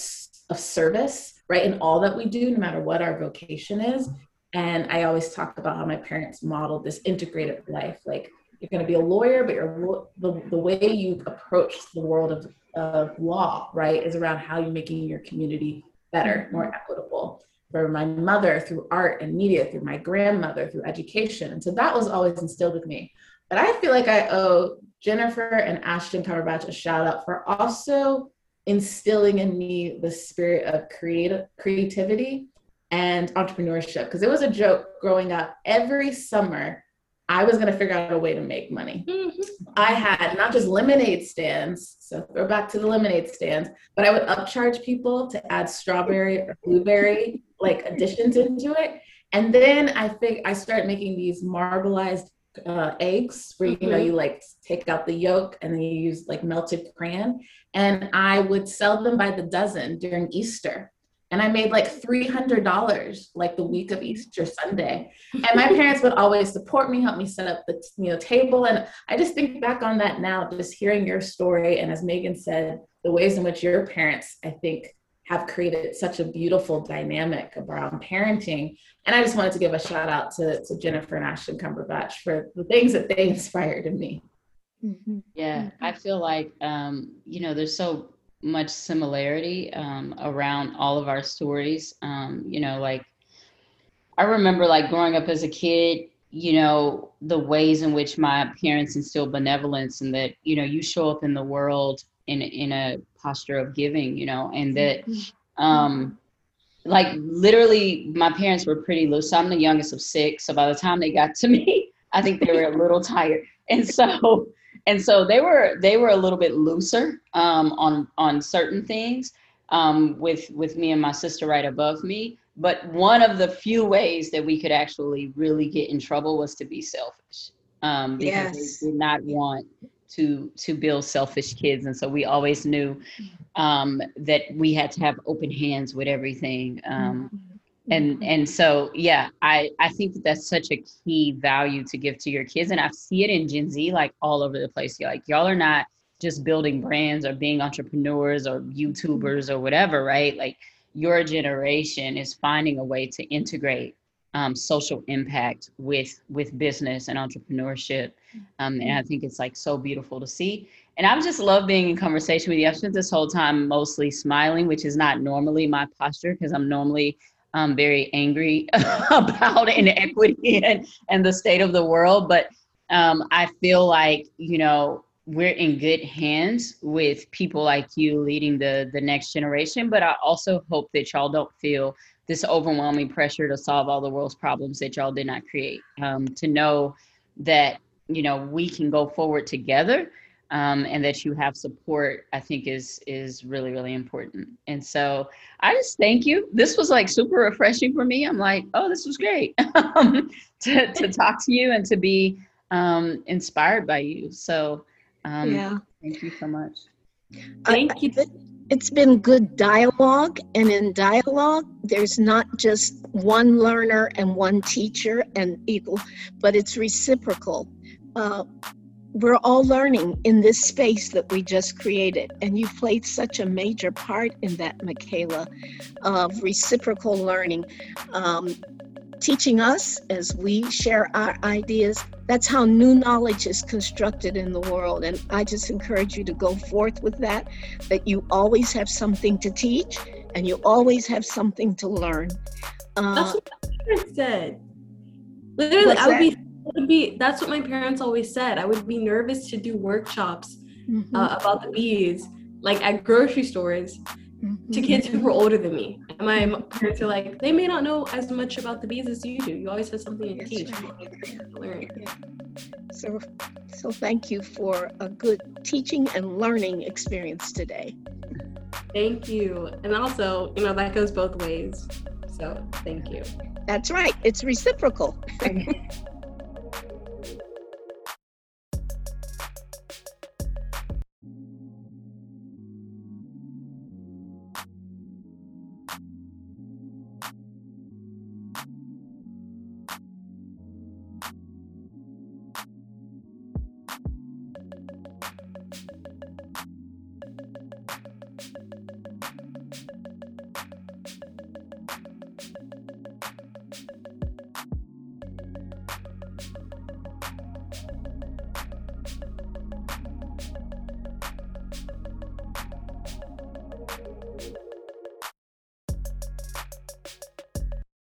of service, right? In all that we do, no matter what our vocation is. And I always talk about how my parents modeled this integrated life. Like you're going to be a lawyer, but you're, the, the way you approach the world of, of law, right, is around how you're making your community better, more equitable. For my mother, through art and media, through my grandmother, through education. And so that was always instilled with me. But I feel like I owe Jennifer and Ashton Cumberbatch a shout out for also instilling in me the spirit of creative creativity and entrepreneurship because it was a joke growing up. Every summer i was going to figure out a way to make money. Mm-hmm. i had not just lemonade stands so throw back to the lemonade stands but i would upcharge people to add strawberry or blueberry like additions into it. And then i think i started making these marbleized uh, eggs where you know mm-hmm. you like take out the yolk and then you use like melted crayon and i would sell them by the dozen during easter and I made like $300 like the week of Easter Sunday. And my parents would always support me, help me set up the you know table. And I just think back on that now, just hearing your story. And as Megan said, the ways in which your parents, I think, have created such a beautiful dynamic around parenting. And I just wanted to give a shout out to, to Jennifer and Ashton Cumberbatch for the things that they inspired in me. Mm-hmm. Yeah, I feel like, um, you know, there's so much similarity um, around all of our stories. Um, you know, like I remember like growing up as a kid, you know, the ways in which my parents instilled benevolence and that, you know, you show up in the world in in a posture of giving, you know, and that Mm-hmm. um like literally my parents were pretty loose. So I'm the youngest of six. So by the time they got to me, I think they were a little tired. And so and so they were they were a little bit looser um, on on certain things um, with with me and my sister right above me. But one of the few ways that we could actually really get in trouble was to be selfish um, because Yes. they did not want to to build selfish kids, and so we always knew um, that we had to have open hands with everything. Um, and and so yeah i i think that that's such a key value to give to your kids. And i see it in gen z like all over the place. Like y'all are not just building brands or being entrepreneurs or youtubers or whatever right? Like your generation is finding a way to integrate um, social impact with with business and entrepreneurship. Um, and i think it's like so beautiful to see. And i've just loved being in conversation with you. I've spent this whole time mostly smiling which is not normally my posture because i'm normally um, very angry about inequity and, and the state of the world. But um, I feel like, you know, we're in good hands with people like you leading the, the next generation. But I also hope that y'all don't feel this overwhelming pressure to solve all the world's problems that y'all did not create. Um, to know that, you know, we can go forward together um, and that you have support i think is is really really important and so i just thank you this was like super refreshing for me i'm like oh this was great um, to, to talk to you and to be um, inspired by you so um, Yeah. thank you so much Thank you. It's been good dialogue, and in dialogue, there's not just one learner and one teacher and equal, but it's reciprocal. Uh, we're all learning in this space that we just created, and you played such a major part in that, Mikaila, of reciprocal learning. Um, teaching us as we share our ideas. That's how new knowledge is constructed in the world. And I just encourage you to go forth with that, that you always have something to teach and you always have something to learn. Uh, That's what my said. Literally, I would that? be, I would be. That's what my parents always said. I would be nervous to do workshops mhm, uh, about the bees, like at grocery stores, mhm. to kids who were older than me. And my parents are like, they may not know as much about the bees as you do. You always have something to teach. right. You always have something to learn. So, so thank you for a good teaching and learning experience today. Thank you. And also, you know, that goes both ways. So thank you. That's right, it's reciprocal.